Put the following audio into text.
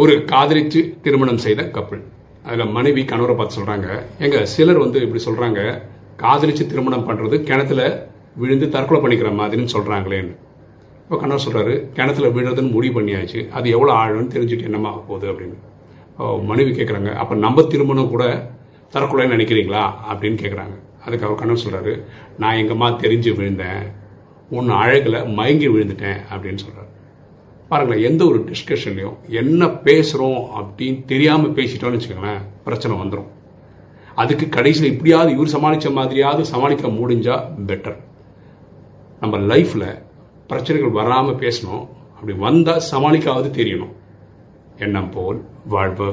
ஒரு காதலிச்சு திருமணம் செய்த கப்பல் அதில் மனைவி கணவரை பார்த்து சொல்கிறாங்க எங்க சிலர் வந்து இப்படி சொல்கிறாங்க காதலிச்சு திருமணம் பண்ணுறது கிணத்துல விழுந்து தற்கொலை பண்ணிக்கிற மாதிரின்னு சொல்கிறாங்களேன்னு இப்போ கணவர் சொல்கிறாரு கிணத்துல விழுறதுன்னு முடிவு பண்ணியாச்சு. அது எவ்வளோ ஆழம்னு தெரிஞ்சுட்டு என்னமா போகுது? அப்படின்னு. மனைவி கேட்குறாங்க அப்போ நம்ம திருமணம் கூட தற்கொலைன்னு நினைக்கிறீங்களா? அப்படின்னு கேட்குறாங்க அதுக்கு அவர் கணவர் சொல்கிறாரு நான் எங்கம்மா தெரிஞ்சு விழுந்தேன் உன் அழகில் மயங்கி விழுந்துட்டேன் அப்படின்னு சொல்கிறார் பாருங்களேன் எந்த ஒரு டிஸ்கஷன்லையும் என்ன பேசுகிறோம் அப்படின்னு தெரியாமல் பேசிட்டோம்னு வச்சுக்கோங்களேன் பிரச்சனை வந்துடும் அதுக்கு கடைசியில் இப்படியாவது இவர் சமாளித்த மாதிரியாவது சமாளிக்க முடிஞ்சா பெட்டர் நம்ம லைஃப்பில் பிரச்சனைகள் வராமல் பேசணும். அப்படி வந்தால் சமாளிக்காவது தெரியணும். எண்ணம் போல் வாழ்வு